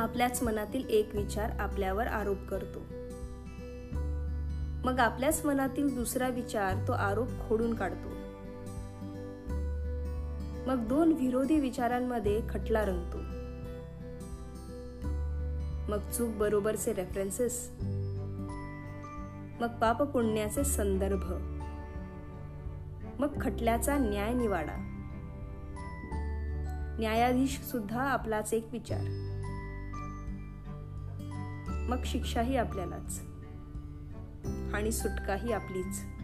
आपल्याच मनातील एक विचार आपल्यावर आरोप करतो. मग आपल्याच मनातील दुसरा विचार तो आरोप खोडून काढतो. मग दोन विरोधी विचारांमध्ये खटला रंगतो. मग चूक बरोबरचे रेफरन्सेस मग पाप पुण्याचे संदर्भ. मग खटल्याचा न्याय निवाडा न्यायाधीश सुद्धा आपलाच एक विचार. मग शिक्षाही आपल्यालाच. आणि सुटकाही आपलीच.